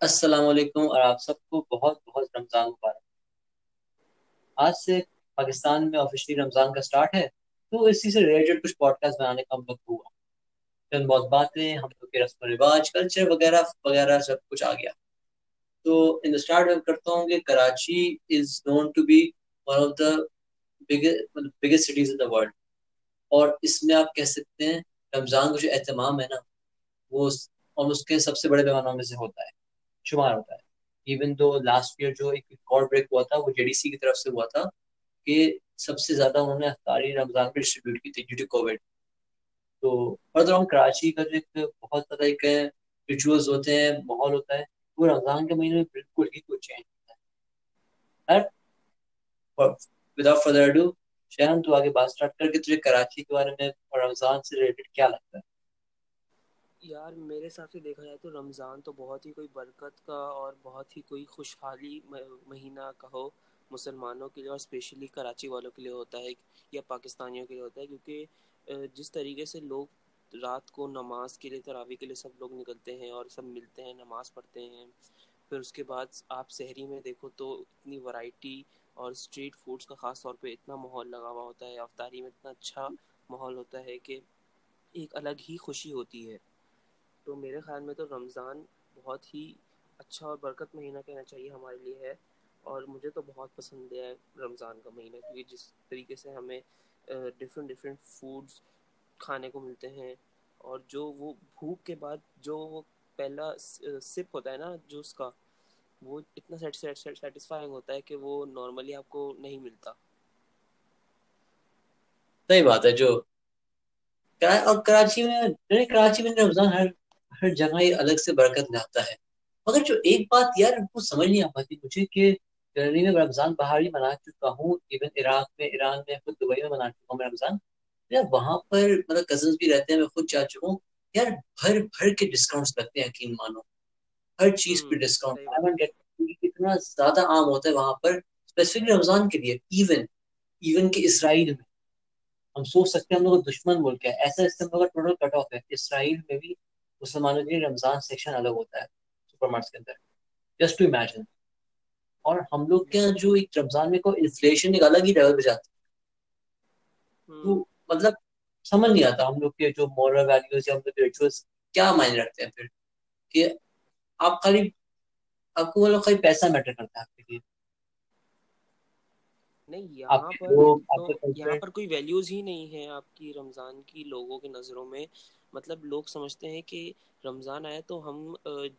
السلام علیکم اور آپ سب کو بہت بہت رمضان مبارک۔ آج سے پاکستان میں آفیشلی رمضان کا سٹارٹ ہے، تو اسی سے ریلیٹڈ کچھ پوڈ کاسٹ بنانے کا ہم لوگ ہوا۔ چند بہت باتیں، ہم لوگ کے رسم و رواج کلچر وغیرہ وغیرہ سب کچھ آ گیا۔ تو ان اسٹارٹ میں کرتا ہوں کہ Karachi is known to be one of the biggest cities in the world اور اس میں آپ کہہ سکتے ہیں، رمضان کا جو اہتمام ہے نا وہ اس کے سب سے بڑے پیمانوں میں سے ہوتا ہے، شمار ہوتا ہے۔ ایون دو لاسٹ ایئر جو ایک ریکارڈ بریک ہوا تھا، وہ جے ڈی سی کی طرف سے ہوا تھا کہ سب سے زیادہ انہوں نے افطاری رمضان پہ ڈسٹریبیوٹ کی تھی ڈیو ٹو کووڈ تو فردر آن کراچی کا جو ایک بہت زیادہ ایک ریچولس ہوتے ہیں، ماحول ہوتا ہے، وہ رمضان کے مہینے میں بالکل ہی کچھ چینج ہوتا ہے۔ وداؤٹ فردر ڈو شہرم تو آگے بات اسٹارٹ کر کے تجھے کراچی کے بارے میں اور رمضان سے ریلیٹڈ کیا لگتا ہے؟ یار میرے حساب سے دیکھا جائے تو رمضان تو بہت ہی کوئی برکت کا اور بہت ہی کوئی خوشحالی مہینہ کہو مسلمانوں کے لیے اور اسپیشلی کراچی والوں کے لیے ہوتا ہے یا پاکستانیوں کے لیے ہوتا ہے کیونکہ جس طریقے سے لوگ رات کو نماز کے لیے تراوی کے لیے سب لوگ نکلتے ہیں اور سب ملتے ہیں، نماز پڑھتے ہیں، پھر اس کے بعد آپ شہری میں دیکھو تو اتنی ورائٹی اور اسٹریٹ فوڈس کا خاص طور پہ اتنا ماحول لگا ہوا ہوتا ہے، افطاری میں اتنا اچھا ماحول ہوتا ہے کہ ایک الگ ہی خوشی ہوتی ہے۔ تو میرے خیال میں تو رمضان بہت ہی اچھا اور برکت مہینہ کہنا چاہیے ہمارے لیے ہے اور مجھے تو بہت پسند ہے رمضان کا مہینہ کیونکہ جس طریقے سے ہمیں ڈفرینٹ ڈفرینٹ فوڈس کھانے کو ملتے ہیں اور جو وہ بھوک کے بعد جو وہ پہلا سپ ہوتا ہے نا جوس کا، وہ اتنا سیٹسفائنگ ہوتا ہے کہ وہ نارملی آپ کو نہیں ملتا۔ صحیح بات ہے جو اور کراچی میں کراچی میں رمضان ہر ہر جگہ ہی الگ سے برکت لاتا ہے۔ مگر جو ایک بات یار وہ سمجھ نہیں آ پاتی مجھے کہ جرنی میں رمضان باہر ہی منا چکا ہوں ایون عراق میں ایران میں خود دبئی میں منا چکا ہوں میں رمضان۔ یار وہاں پر مطلب کزنس بھی رہتے ہیں میں خود جا چکا ہوں۔ یار بھر بھر کے ڈسکاؤنٹس لگتے ہیں یقین مانو۔ ہر چیز پہ ڈسکاؤنٹ اتنا زیادہ عام ہوتا ہے وہاں پر اسپیسیفکلی رمضان کے لیے ایون ایون کہ اسرائیل میں۔ ہم سوچ سکتے ہیں ہم لوگ دشمن ملک ہے ایسا اس کا ٹوٹل کٹ آف ہے۔ اسرائیل میں بھی مسلمانوں کے لیے رمضان سیکشن الگ ہوتا ہے سپر مارکٹ کے اندر۔ جسٹ ٹو امیجن اور ہم لوگ کے جو ایک رمضان میں کوئی انفلیشن ایک الگ ہی لیول پہ جاتی ہے۔ تو مطلب سمجھ نہیں آتا ہم لوگ کے جو مورل ویلیوز یا ہم لوگ کے ریچولس کیا معنی رکھتے ہیں پھر کہ آپ خالی آپ کو لوگ خالی پیسہ میٹر کرتا ہے آپ کے لیے۔ نہیں یہاں پر یہاں پر کوئی ویلیوز ہی نہیں ہے آپ کی رمضان کی لوگوں کی نظروں میں۔ مطلب لوگ سمجھتے ہیں کہ رمضان آئے تو ہم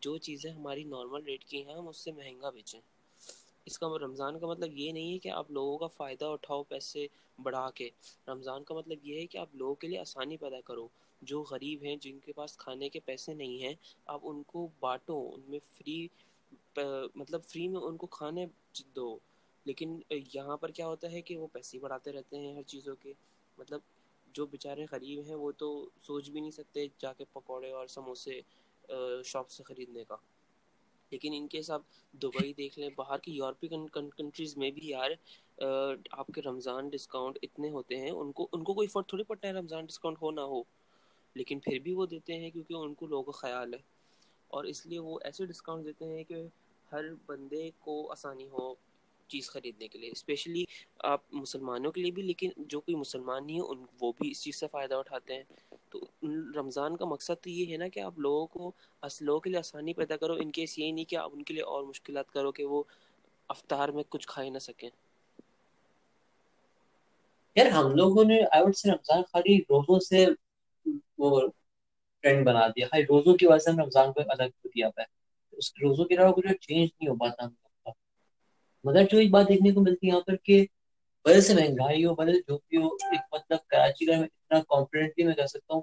جو چیزیں ہماری نارمل ریٹ کی ہیں ہم اس سے مہنگا بیچیں۔ اس کا رمضان کا مطلب یہ نہیں ہے کہ آپ لوگوں کا فائدہ اٹھاؤ پیسے بڑھا کے۔ رمضان کا مطلب یہ ہے کہ آپ لوگوں کے لیے آسانی پیدا کرو۔ جو غریب ہیں جن کے پاس کھانے کے پیسے نہیں ہیں آپ ان کو بانٹو ان میں فری مطلب فری میں ان کو کھانے دو۔ لیکن یہاں پر کیا ہوتا ہے کہ وہ پیسے بڑھاتے رہتے ہیں ہر چیزوں کے مطلب جو بیچارے غریب ہیں وہ تو سوچ بھی نہیں سکتے جا کے پکوڑے اور سموسے شاپ سے خریدنے کا۔ لیکن ان کے ساتھ دبئی دیکھ لیں، باہر کی یورپی کنٹریز میں بھی یار آپ کے رمضان ڈسکاؤنٹ اتنے ہوتے ہیں، ان کو ان کو کوئی فرق تھوڑی پڑتا ہے رمضان ڈسکاؤنٹ ہو نہ ہو۔ لیکن پھر بھی وہ دیتے ہیں کیونکہ ان کو لوگوں کا خیال ہے۔ اور اس لیے وہ ایسے ڈسکاؤنٹ دیتے ہیں کہ ہر بندے کو آسانی ہو چیز خریدنے کے لیے اسپیشلی آپ مسلمانوں کے لیے بھی، لیکن جو کوئی مسلمان نہیں ہے، ان وہ بھی اس چیز سے فائدہ اٹھاتے ہیں۔ تو رمضان کا مقصد تو یہ ہے نا کہ آپ لوگوں کو لوگوں کے لیے آسانی پیدا کرو۔ ان کیس یہی نہیں کہ آپ ان کے لیے اور مشکلات کرو کہ وہ افطار میں کچھ کھا ہی نہ سکیں۔ یار، ہم لوگوں نے آئی وڈ سے رمضان خالی روزوں سے وہ ٹرینڈ بنا دیا۔ خالی روزوں کی وجہ سے ہم رمضان کو الگ کر دیا۔ ہے اس روزوں کے علاوہ کچھ چینج نہیں ہو پاتا ہم مگر جو ایک بات دیکھنے کو ملتی ہے یہاں پر کہ وجہ سے مہنگائی ہو وجہ جو بھی ہو، ایک مطلب کراچی کا میں اتنا کانفیڈنٹلی میں کہہ سکتا ہوں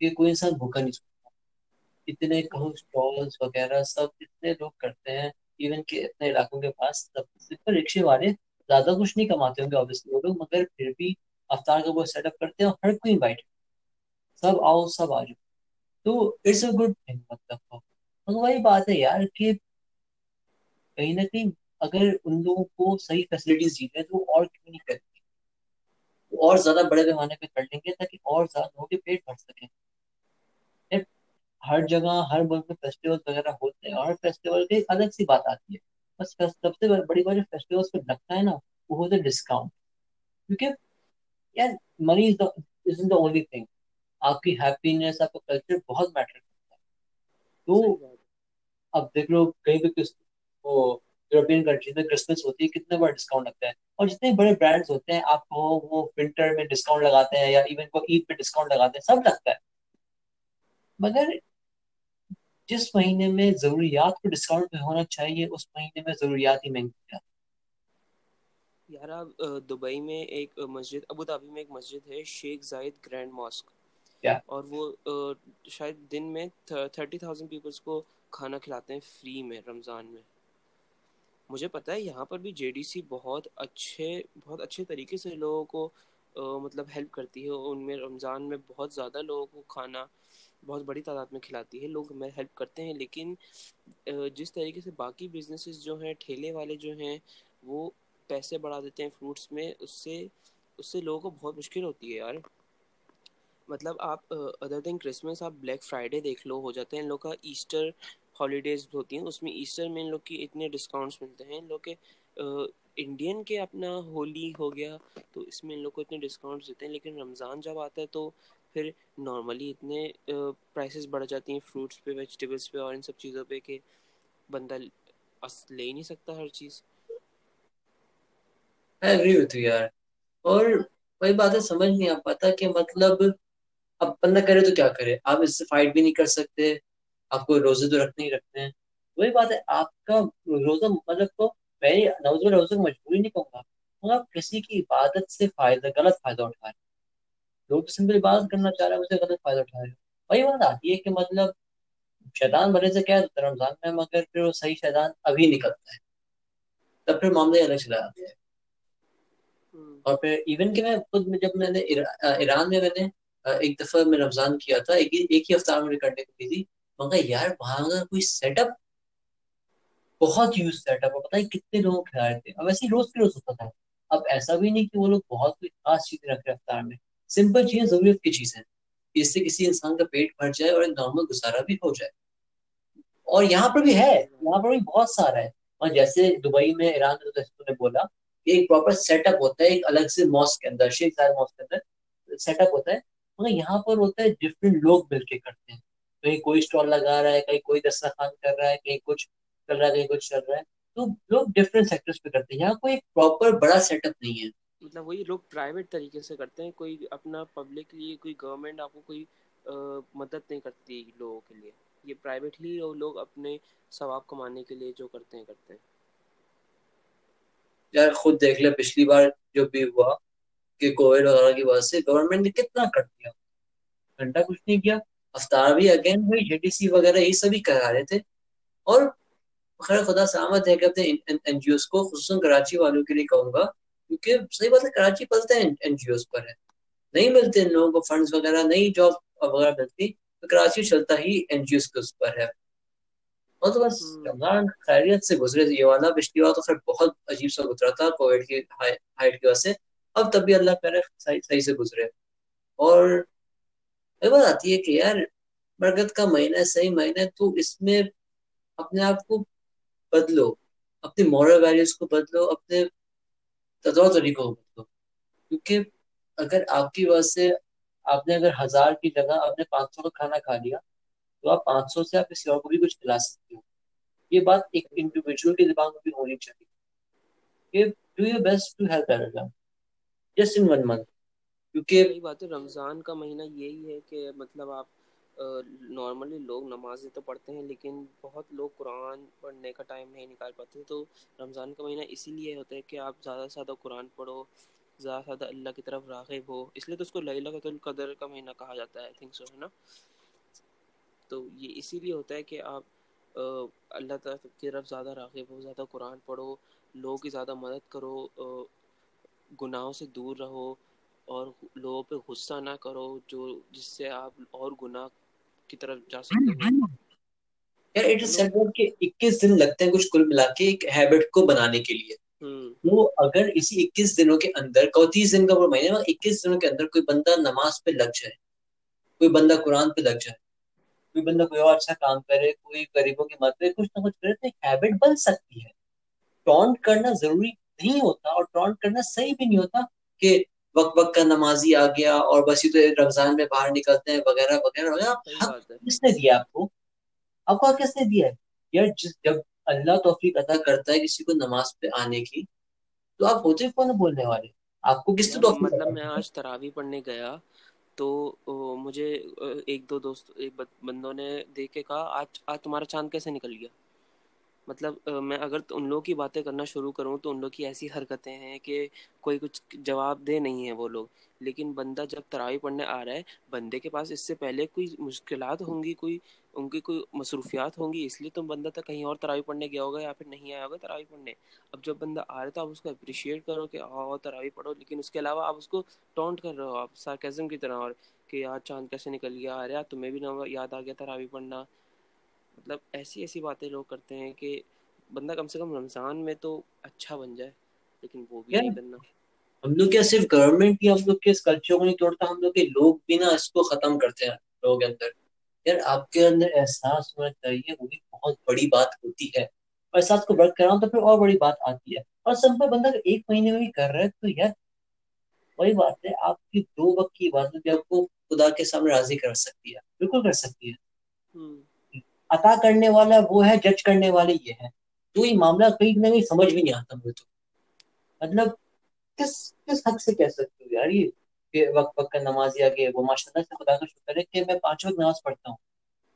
کہ کوئی انسان بھوکا نہیں سکتا۔ اتنے کہوں اسٹالس وغیرہ سب اتنے لوگ کرتے ہیں ایون کہ اتنے علاقوں کے پاس سب رکشے والے زیادہ کچھ نہیں کماتے ہوں گے آبویسلی وہ لوگ، مگر پھر بھی افطار کا وہ سیٹ اپ کرتے ہیں اور ہر کوئی بائٹ سب آؤ، سب آ جاؤ۔ تو اٹس اے گڈ تھنگ مطلب۔ وہی بات ہے یار کہ کہیں نہ کہیں اگر ان لوگوں کو صحیح فیسلٹیز دی جائے تو اور کیوں نہیں کرتی اور زیادہ بڑے پیمانے پہ کر لیں گے تاکہ اور زیادہ لوگوں کے پیٹ بھر سکیں۔ ہر جگہ ہر ملک میں فیسٹیول وغیرہ ہوتے ہیں اور فیسٹیول کی ایک الگ سی بات آتی ہے۔ بس سب سے بڑی بات جو فیسٹیول پہ لگتا ہے نا وہ ہوتا ہے ڈسکاؤنٹ کیونکہ یار منی از دا اونلی تھنگ آپ کی ہیپینس آپ کا کلچر بہت میٹر کرتا ہے۔ تو اب دیکھ لو کہیں بھی وہ یورپین کنٹریز میں کرسمس ہوتی ہے کتنا بڑا ڈسکاؤنٹ لگتا ہے؟ اور جتنے بڑے برانڈس ہوتے ہیں آپ کو وہ ونٹر میں ڈسکاؤنٹ لگاتے ہیں یا ایون کو عید پہ ڈسکاؤنٹ لگاتے ہیں سب لگتا ہے۔ مگر جس مہینے میں ضروریات کو ڈسکاؤنٹ پہ ہونا چاہیے اس مہینے میں ضروریات ہی مہنگی جاتی یار دبئی میں ایک مسجد ابو دھابی میں ایک مسجد ہے شیخ زائد گرینڈ ماسک۔ اور وہ شاید دن میں تھرٹی تھاؤزینڈ پیپلس کو کھانا کھلاتے ہیں فری میں رمضان میں۔ مجھے پتا ہے یہاں پر بھی جے ڈی سی بہت اچھے بہت اچھے طریقے سے لوگوں کو مطلب ہیلپ کرتی ہے۔ ان میں، رمضان میں بہت زیادہ لوگوں کو کھانا، بہت بڑی تعداد میں کھلاتی ہے۔ لوگ ہمیں ہیلپ کرتے ہیں، لیکن جس طریقے سے باقی بزنسز جو ہیں، ٹھیلے والے جو ہیں، وہ پیسے بڑھا دیتے ہیں فروٹس میں، اس سے اس سے لوگوں کو بہت مشکل ہوتی ہے یار۔ مطلب آپ ادر دین کرسمس آپ بلیک فرائیڈے دیکھ لو، ہو جاتے ہیں۔ ان لوگ کا ایسٹر ہالیڈیز ہوتی ہیں، اس میں ایسٹر میں ان لوگ کی اتنے ڈسکاؤنٹس ملتے ہیں۔ ان لوگ کے انڈین کے اپنا ہولی ہو گیا، تو اس میں ان لوگ کو اتنے ڈسکاؤنٹس دیتے ہیں۔ لیکن رمضان جب آتا ہے تو پھر نارملی اتنے پرائسیز بڑھ جاتی ہیں فروٹس پہ ویجیٹیبلس پہ اور ان سب چیزوں پہ کہ بندہ لے ہی نہیں سکتا ہر چیز۔ ایگری ہوتی یار۔ اور وہی بات ہے، سمجھ نہیں آ پاتا کہ مطلب اب بندہ کرے تو کیا کرے؟ آپ اس سے فائٹ بھی نہیں کر سکتے۔ آپ کو روزے تو رکھنے ہی رکھتے ہیں۔ وہی بات ہے آپ کا روزہ مطلب تو میں نوز روزے کو مجبوری نہیں کہوں گا۔ مگر کسی کی عبادت سے فائدہ غلط فائدہ اٹھا رہے لوگ تو سمپل عبادت کرنا چاہ رہے ہیں اسے غلط فائدہ اٹھا رہے وہی بات آتی ہے کہ مطلب شیطان بنے سے کیا رمضان میں مگر پھر وہ صحیح شیطان ابھی نکلتا ہے تب پھر معاملے الگ چلا جاتے ہیں۔ اور پھر ایون کہ میں خود میں جب میں نے ایران میں میں نے ایک دفعہ میں رمضان کیا تھا ایک ہی ہفتہ میں کرنے کو کی تھی۔ مگر یار وہاں کا کوئی سیٹ اپ بہت یوز سیٹ اپ پتہ ہی کتنے لوگ کھلا رہے تھے اب ایسے روز کے روز ہوتا تھا۔ اب ایسا بھی نہیں کہ وہ لوگ بہت کوئی خاص چیزیں رکھ رہے افطار میں۔ سمپل چیزیں ضرورت کی چیزیں۔ جس سے کسی انسان کا پیٹ بھر جائے اور ایک نارمل گزارا بھی ہو جائے۔ اور یہاں پر بھی ہے، یہاں پر بھی بہت سارا ہے۔ اور جیسے دبئی میں، ایران نے بولا کہ ایک پراپر سیٹ اپ ہوتا ہے، ایک الگ سے ماسک کے اندر، شیخ زائد ماسک کے اندر سیٹ اپ ہوتا ہے۔ مگر یہاں پر ہوتا ہے ڈفرینٹ لوگ مل کے کرتے ہیں۔ کہیں کوئی اسٹال لگا رہا ہے کہیں کوئی دسترخوان کر رہا ہے کہیں کچھ چل رہا ہے کہیں کچھ چل رہا ہے۔ تو لوگ ڈفرینٹ سیکٹرز پہ کرتے ہیں۔ یہاں کوئی پراپر بڑا سیٹ اپ نہیں ہے۔ مطلب وہی لوگ پرائیویٹ طریقے سے کرتے ہیں۔ کوئی اپنا پبلک لیے کوئی گورنمنٹ آپ کو کوئی مدد نہیں کرتی لوگوں کے لیے۔ یہ پرائیویٹ ہی لوگ اپنے ثواب کمانے کے لیے جو کرتے ہیں کرتے ہیں۔ یار خود دیکھ لے پچھلی بار جو بھی ہوا کہ کووڈ وغیرہ کی وجہ سے گورنمنٹ نے کتنا کر دیا۔ گھنٹہ کچھ نہیں کیا۔ افطار بھی اگین وہی جے ڈی سی وغیرہ یہ سبھی کرا رہے تھے۔ اور خیر خدا سلامت ہے کہ اپنے این جی اوز کو خصوصاً کراچی والوں کے لیے کہوں گا کیونکہ صحیح بات ہے کراچی پلتے ہیں این جی اوز پر ہے۔ نہیں ملتے ان لوگوں کو فنڈز وغیرہ نہیں جاب وغیرہ ملتی تو کراچی چلتا ہی این جی اوز کے اس پر ہے۔ اور تو بس رمضان خیریت سے گزرے یہ والا پچھلی بار تو پھر بہت عجیب سا گزرا تھا کووڈ کی ہائٹ کی وجہ سے۔ اب تب بھی اللہ کرے صحیح صحیح سے گزرے۔ اور یہ بات آتی ہے کہ یار برکت کا مہینہ ہے، صحیح مہینہ ہے، تو اس میں اپنے آپ کو بدلو، اپنی مورل ویلیوز کو بدلو، اپنے طور طریقوں کو بدلو۔ کیونکہ اگر آپ کی وجہ سے آپ نے اگر ہزار کی جگہ آپ نے پانچ سو کا کھانا کھا لیا، تو آپ پانچ سو سے آپ کسی اور کو بھی کچھ کھلا سکتے ہو۔ یہ بات ایک انڈیویجول کے دماغ میں بھی ہونی چاہیے کہ do your best to help just in one month کیونکہ بات ہے، رمضان کا مہینہ یہی ہے کہ مطلب آپ نارملی لوگ نمازیں تو پڑھتے ہیں، لیکن بہت لوگ قرآن پڑھنے کا ٹائم نہیں نکال پاتے، تو رمضان کا مہینہ اسی لیے ہوتا ہے کہ آپ زیادہ سے زیادہ قرآن پڑھو، زیادہ سے زیادہ اللہ کی طرف راغب ہو، اس لیے تو اس کو للاۃ القدر کا مہینہ کہا جاتا ہے تھنک سو ہے نا؟ تو یہ اسی لیے ہوتا ہے کہ آپ اللہ تعالی کی طرف زیادہ راغب ہو، زیادہ قرآن پڑھو، لوگوں کی زیادہ مدد کرو گناہوں سے دور رہو اور لوگوں پہ غصہ نہ کرو جو جس سے آپ اور گناہ کی طرف جا سکتے ہو۔ اکیس دن لگتے ہیں کچھ کل ملا کے ایک ہیبٹ کو بنانے کے لیے۔ وہ اگر اسی اکیس دنوں کے اندر تیس دن کا وہ اکیس دنوں کے اندر کوئی بندہ نماز پہ لگ جائے کوئی بندہ قرآن پہ لگ جائے کوئی بندہ کوئی اور اچھا کام کرے کوئی غریبوں کی مدد کرے کچھ نہ کچھ کرے تو ایک ہیبٹ بن سکتی ہے۔ ٹونٹ کرنا ضروری نہیں ہوتا اور ٹونٹ کرنا صحیح بھی نہیں ہوتا کہ وقت وقت کا نمازی آ گیا اور بس یہ تو رمضان میں باہر نکلتے ہیں وغیرہ وغیرہ وغیرہ۔ کس نے دیا آپ کو؟ آپ کو کس نے دیا؟ ہے یار جب اللہ توفیق ادا کرتا ہے کسی کو نماز پہ آنے کی تو آپ ہوتے کون بولنے والے؟ آپ کو کس طرح مطلب میں آج تراوی پڑھنے گیا تو مجھے ایک دو دوست ایک بندوں نے دیکھ کے کہا آج آج تمہارا چاند کیسے نکل گیا؟ مطلب میں اگر ان لوگ کی باتیں کرنا شروع کروں تو ان لوگ کی ایسی حرکتیں ہیں کہ کوئی کچھ جواب دے نہیں ہے وہ لوگ۔ لیکن بندہ جب تراوی پڑھنے آ رہا ہے، بندے کے پاس اس سے پہلے کوئی مشکلات ہوں گی، کوئی ان کی کوئی مصروفیات ہوں گی، اس لیے تم بندہ تک کہیں اور تراوی پڑھنے گیا ہوگا یا پھر نہیں آیا ہوگا تراوی پڑھنے۔ اب جب بندہ آ رہا ہے تو آپ اس کو اپریشیٹ کرو کہ آؤ تراوی پڑھو، لیکن اس کے علاوہ آپ اس کو ٹونٹ کر رہے ہو، آپ سارکیزم کی طرح اور کہ یار چاند کیسے نکل گیا آ رہا تمہیں بھی نہ یاد آ گیا تراوی پڑھنا۔ مطلب ایسی ایسی باتیں لوگ کرتے ہیں کہ بندہ کم سے کم رمضان میں تو اچھا بن جائے لیکن وہ بھی نہیں کرنا۔ ہم لوگ کیا صرف گورنمنٹ کی ہم لوگ کے اس کلچر کو نہیں توڑتا ہم لوگ کے لوگ بھی نا اس کو ختم کرتے ہیں لوگ اندر۔ یار آپ کے اندر احساس ہونا چاہیے وہ بھی بہت بڑی بات ہوتی ہے۔ اور احساس کو ورک کراؤں تو پھر اور بڑی بات آتی ہے۔ اور سمپل بندہ ایک مہینے میں بھی کر رہا ہے تو یار وہی بات ہے آپ کی دو وقت کی عبادت بھی آپ کو خدا کے سامنے راضی کر سکتی ہے بالکل کر سکتی ہے۔ عطا کرنے والا وہ ہے جج کرنے والے یہ ہے۔ تو یہ معاملہ کہیں نہ کہیں سمجھ بھی نہیں آتا مجھے تو۔ مطلب کس کس حق سے کہہ سکتے ہو یار؟ یہ کہ وقت وقت کا نماز آ گیا وہ ماشاء اللہ سے خدا کا شکر ہے کہ میں پانچ وقت نماز پڑھتا ہوں۔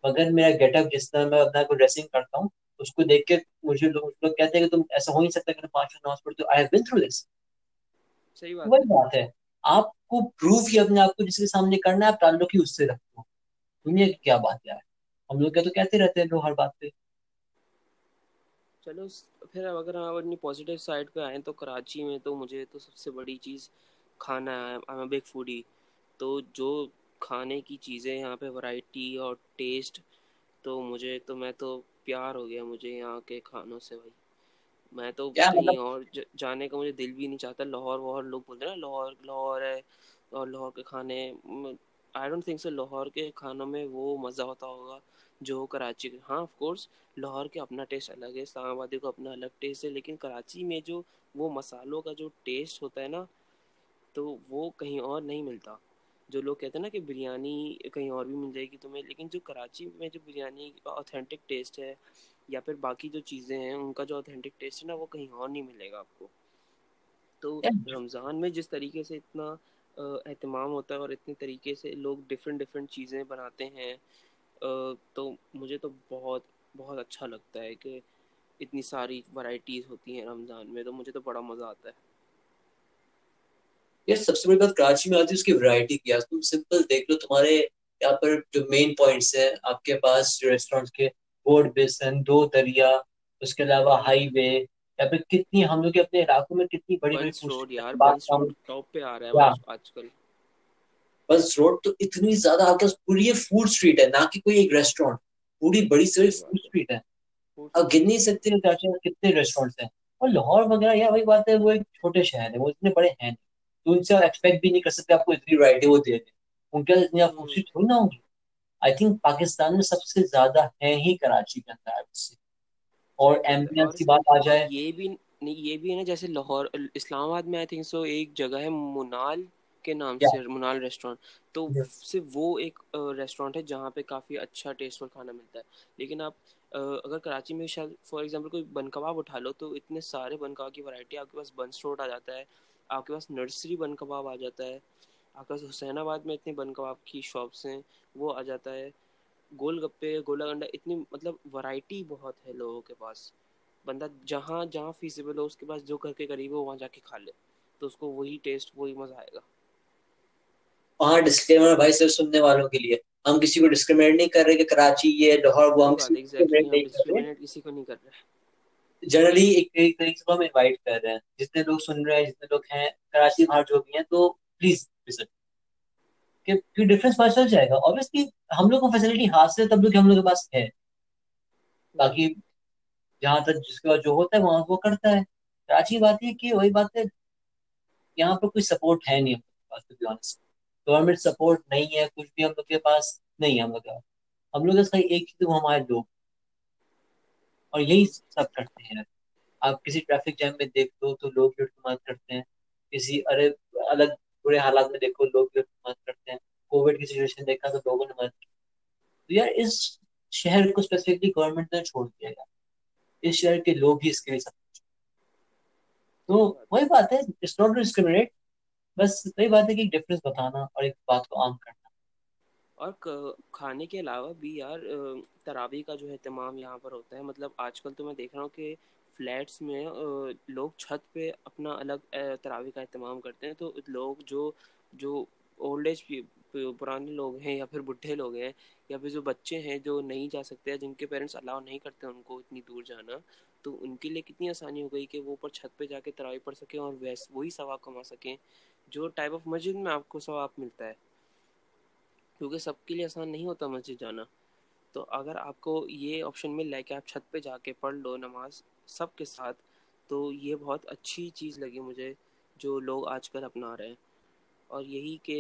مگر میرا گیٹ اپ جس طرح میں اپنا کو ڈریسنگ کرتا ہوں اس کو دیکھ کے مجھے لوگ لوگ کہتے ہیں کہ تم ایسا ہو نہیں سکتا کہ پانچ وقت نماز پڑھتے ہو۔ I have been through this صحیح وہی بات ہے۔ آپ کو پروف ہی اپنے آپ کو جس کے سامنے کرنا ہے آپ تعلق ہی اس سے رکھتے ہو۔ دنیا کی کیا بات ہے ہم لوگ کیا تو کہتے رہتے ہیں لوگ ہر بات پہ۔ چلو پھر اگر ہم اپنی پازیٹیو سائڈ پہ آئیں تو کراچی میں تو مجھے تو سب سے بڑی چیز کھانا ہے۔ بگ فوڈی تو جو کھانے کی چیزیں یہاں پہ ورائٹی اور ٹیسٹ تو مجھے تو میں تو پیار ہو گیا مجھے یہاں کے کھانوں سے بھائی۔ میں تو کہیں اور جانے کا مجھے دل بھی نہیں چاہتا۔ لاہور واہور لوگ بولتے ہیں نا لاہور لاہور ہے اور لاہور کے کھانے I don't think so Lahore کے کھانوں میں وہ مزہ ہوتا ہوگا جو کراچی کے ہاں آف کورس لاہور کے اپنا ٹیسٹ الگ ہے اسلام آبادی کو اپنا الگ ٹیسٹ ہے لیکن کراچی میں جو وہ مسالوں کا جو ٹیسٹ ہوتا ہے نا تو وہ کہیں اور نہیں ملتا۔ جو لوگ کہتے ہیں نا کہ بریانی کہیں اور بھی مل جائے گی تمہیں لیکن جو کراچی میں جو بریانی کا اوتھینٹک ٹیسٹ ہے یا پھر باقی جو چیزیں ہیں ان کا جو اوتھینٹک ٹیسٹ ہے نا وہ کہیں اور نہیں ملے گا آپ کو۔ تو رمضان میں جس طریقے سے اتنا اہتمام ہوتا ہے اور اتنی طریقے سے لوگ ڈفرینٹ ڈفرینٹ چیزیں بناتے ہیں تو مجھے تو بہت بہت اچھا لگتا ہے کہ اتنی ساری ورائٹیز ہوتی ہیں رمضان میں، تو مجھے تو بڑا مزہ آتا ہے۔ یہ سب سے بڑی بات کراچی میں آتی ہے، اس کی ورائٹی کیا؟ تم سمپل دیکھ لو، تمہارے یہاں پر جو مین پوائنٹس ہیں، آپ کے پاس ریسٹورینٹس کے بورڈ بیسن دو دریا، اس کے علاوہ ہائی وے یا پھر کتنی ہم لوگ اپنے علاقوں میں کتنی بڑی بڑی ٹاپ پہ آ رہا ہے آج کل بنس روڈ تو اتنی زیادہ آپ کے پوری یہ فوڈ اسٹریٹ ہے نہ کہ کوئی ایک ریسٹورینٹ پوری بڑی بڑی فوڈ اسٹریٹ ہے۔ اب گن نہیں سکتے کتنے ریسٹورینٹس ہیں؟ اور لاہور وغیرہ یا وہی بات ہے وہ ایک چھوٹے شہر ہے وہ اتنے بڑے ہیں تو ان سے ایکسپیکٹ بھی نہیں کر سکتے آپ کو اتنی رائٹیں وہ دے دیں۔ ان کے اتنی آپ خوشی تھوڑی نہ ہوگی آئی تھنک پاکستان میں سب سے زیادہ ہیں ہی کراچی کے اندر اور ایمبینس کی بات آ جائے۔ یہ بھی نہیں یہ بھی ہے نا جیسے لاہور اسلام آباد میں آئی تھنک سو ایک جگہ ہے منال کے نام سے منال ریسٹورینٹ تو صرف وہ ایک ریسٹورینٹ ہے جہاں پہ کافی اچھا ٹیسٹ اور کھانا ملتا ہے۔ لیکن آپ اگر کراچی میں شاید فار ایگزامپل کوئی بن کباب اٹھا لو تو اتنے سارے بن کباب کی ورائٹی آپ کے پاس بنس روڈ آ جاتا ہے آپ کے پاس نرسری بن کباب آ جاتا ہے آپ کے پاس حسین آباد میں اتنی بن کباب کی شاپس ہیں وہ آ جاتا ہے۔ گول گپے گولا گنڈا اتنی مطلب ورائٹی بہت ہے لوگوں کے پاس۔ بندہ جہاں جہاں فیزیبل ہو اس کے پاس جو گھر کے قریب ہو وہاں جا کے کھا لے۔ تو اس کو وہی ٹیسٹ وہی مزہ آئے گا۔ وہاں ڈسکلیمر بھائی صرف سننے والوں کے لیے۔ ہم کسی کو ڈسکریمنیٹ نہیں کر رہے کہ کراچی یہ لاہور وہ ہم کسی کو نہیں کر رہے۔ جنرلی ایک طریقے سے ہم انوائٹ کر رہے ہیں۔ جتنے لوگ سن رہے ہیں جتنے لوگ ہیں کراچی باہر جو بھی ہیں تو پلیز کہ ڈفرینس پتا چل جائے گا. اوبیسلی ہم لوگ کو فیسلٹی ہاتھ سے تب لوگ ہم لوگ کے پاس ہے. باقی جہاں تک جس کا جو ہوتا ہے وہاں وہ کرتا ہے. کراچی بات یہ کہ وہی بات ہے، یہاں پہ کوئی سپورٹ ہے نہیں ہم لوگ کے پاس گورنمنٹ سپورٹ نہیں ہے، کچھ بھی ہم لوگ کے پاس نہیں ہے ہم لوگ ہم لوگ اس کا ایک چیز وہ ہمارے لوگ اور یہی سب کرتے ہیں۔ آپ کسی ٹریفک جیم میں دیکھ دو تو لوگ لوٹ کی مدد کرتے ہیں۔ کسی ارے الگ برے حالات میں دیکھو، لوگ بھی مدد کرتے ہیں۔ کووڈ کی سچویشن دیکھا تو لوگوں نے مدد کی۔ تو یار، اس شہر کو اسپیسیفکلی گورنمنٹ نے چھوڑ دیا گیا اس شہر کے لوگ ہی اس کے لیے سب کچھ۔ تو وہی بات ہے اٹس ناٹ ڈسکریمنیٹ بس وہی بات ہے کہ ایک ڈفرینس بتانا اور ایک بات کو عام کرنا۔ اور کھانے کے علاوہ بھی یار تراوی کا جو اہتمام یہاں پر ہوتا ہے مطلب آج کل تو میں دیکھ رہا ہوں کہ فلیٹس میں لوگ چھت پہ اپنا الگ تراوی کا اہتمام کرتے ہیں، تو لوگ جو جو اولڈ ایج پرانے لوگ ہیں یا پھر بڈھے لوگ ہیں یا پھر جو بچے ہیں جو نہیں جا سکتے جن کے پیرنٹس الاؤ نہیں کرتے ان کو اتنی دور جانا، تو ان کے لیے کتنی آسانی ہو گئی کہ وہ اوپر چھت پہ جا کے تراوی پڑھ سکیں اور ویس، وہی ثواب کما سکیں، جو ٹائپ آف مسجد میں آپ کو ثواب ملتا ہے۔ کیونکہ سب کے لیے آسان نہیں ہوتا مسجد جانا۔ تو اگر آپ کو یہ آپشن مل رہا ہے کہ آپ چھت پہ جا کے پڑھ لو نماز سب کے ساتھ، تو یہ بہت اچھی چیز لگی مجھے جو لوگ آج کل اپنا رہے ہیں۔ اور یہی کہ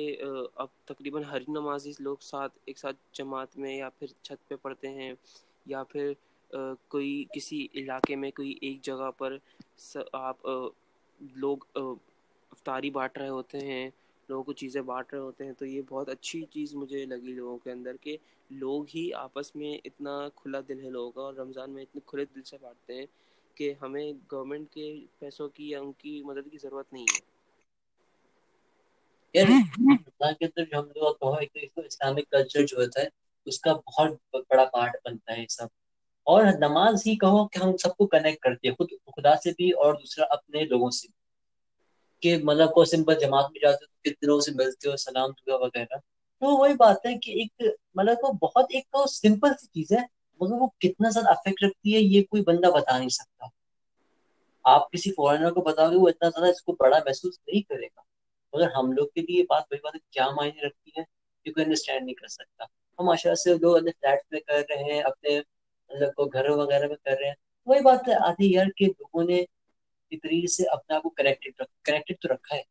اب تقریباً ہر نمازی لوگ ساتھ، ایک ساتھ جماعت میں یا پھر چھت پہ پڑھتے ہیں یا پھر کوئی کسی علاقے میں کوئی ایک جگہ پر آپ لوگ افطاری بانٹ رہے ہوتے ہیں۔ لوگوں کو چیزیں بانٹ رہے ہوتے ہیں، تو یہ بہت اچھی چیز مجھے لگی لوگوں کے اندر کہ لوگ ہی آپس میں اتنا کھلا دل ہے لوگوں کا اور رمضان میں اتنے کھلے دل سے بانٹتے ہیں کہ ہمیں گورنمنٹ کے پیسوں کی یا ان کی مدد کی ضرورت نہیں ہے۔ اسلامک کلچر جو ہوتا ہے، اس کا بہت بڑا پارٹ بنتا ہے یہ سب۔ اور نماز ہی کہو کہ ہم سب کو کنیکٹ کرتے ہیں خود، خدا سے بھی اور دوسرا اپنے لوگوں سے بھی۔ کہ مطلب کو سمپل جماعت میں جاتے ہو کتنے لوگوں سے ملتے ہو، سلام دعا وغیرہ۔ تو وہی بات ہے کہ ایک مطلب وہ بہت ایک تو سمپل سی چیز ہے، مگر وہ کتنا زیادہ افیکٹ رکھتی ہے یہ کوئی بندہ بتا نہیں سکتا۔ آپ کسی فورنر کو بتاؤ گے وہ اتنا زیادہ اس کو بڑا محسوس نہیں کرے گا۔ مگر ہم لوگ کے لیے یہ بات وہی بات ہے، کیا معنی رکھتی ہے؟ یہ کوئی انڈرسٹینڈ نہیں کر سکتا۔ ہم ماشاء سے لوگ اپنے فلیٹ میں کر رہے ہیں، اپنے مطلب کو گھروں وغیرہ میں کر رہے ہیں۔ وہی بات آتی یار کہ لوگوں نے طریقے سے اپنے آپ کو کنیکٹڈ کنیکٹڈ تو رکھا ہے۔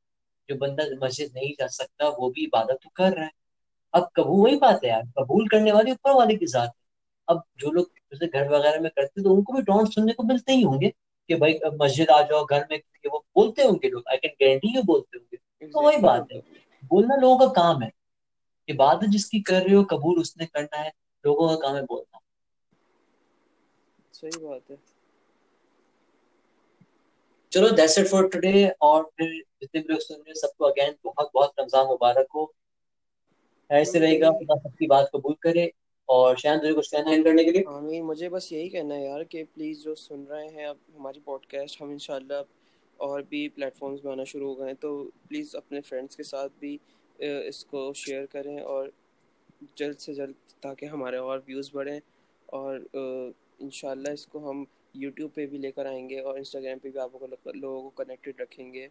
جو بندہ مسجد نہیں جا سکتا وہ بھی عبادت تو کر رہا ہے۔ اب قبول وہی بات ہے یار قبول کرنے والی اوپر والے کی ذات ہے۔ اب جو لوگ جیسے گھر وغیرہ میں کرتے تو ان کو بھی ڈونٹ سننے کو ملتے ہی ہوں گے کہ بھائی مسجد آ جاؤ گھر میں وہ بولتے ہوں گے لوگ۔ آئی کین گارنٹی یہ بولتے ہوں گے۔ تو وہی بات ہے۔ بولنا لوگوں کا کام ہے۔ عبادت جس کی کر رہے ہو قبول اس نے کرنا ہے لوگوں کا کام ہے بولنا۔ صحیح بات ہے۔ چلو دیٹس اٹ فار ٹوڈے اور پھر جتنے بھی لوگ سن رہے ہیں سب کو اگین بہت بہت رمضان مبارک ہو۔ ایسے رہے گا، خدا سب کی بات قبول کرے۔ اور شاید تجھے کچھ کہنا ہے کرنے کے لیے؟ آمین، مجھے بس یہی کہنا ہے یار کہ پلیز جو سن رہے ہیں اب ہماری پوڈ کاسٹ ہم انشاءاللہ اور بھی پلیٹ فارمز میں آنا شروع ہو گئے ہیں، تو پلیز اپنے فرینڈس کے ساتھ بھی اس کو شیئر کریں اور جلد سے جلد تاکہ ہمارے اور ویوز بڑھیں۔ اور انشاءاللہ اس کو ہم یوٹیوب پہ بھی لے کر آئیں گے اور انسٹاگرام پہ بھی آپ لوگوں کو کنیکٹیڈ رکھیں گے۔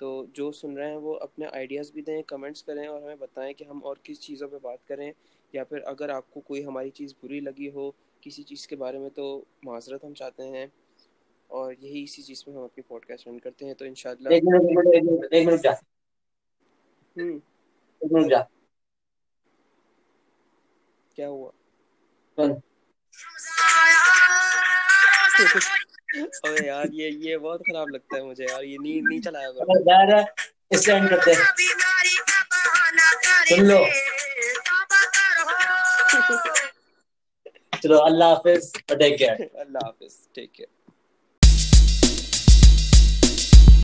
تو جو سن رہے ہیں وہ اپنے آئیڈیاز بھی دیں کمنٹس کریں اور ہمیں بتائیں کہ ہم اور کس چیزوں پہ بات کریں۔ یا پھر اگر آپ کو کوئی ہماری چیز بری لگی ہو کسی چیز کے بارے میں تو معذرت ہم چاہتے ہیں۔ اور یہی اسی چیز میں ہم اپنی پوڈ کاسٹ رن کرتے ہیں۔ تو ان شاء اللہ کیا ہوا؟ ابے یار یہ یہ بہت خراب لگتا ہے مجھے یار یہ نہیں نہیں چلایا کرو۔ اس اینڈ کرتے سن لو۔ چلو اللہ حافظ ٹیک کیئر اللہ حافظ ٹیک کیئر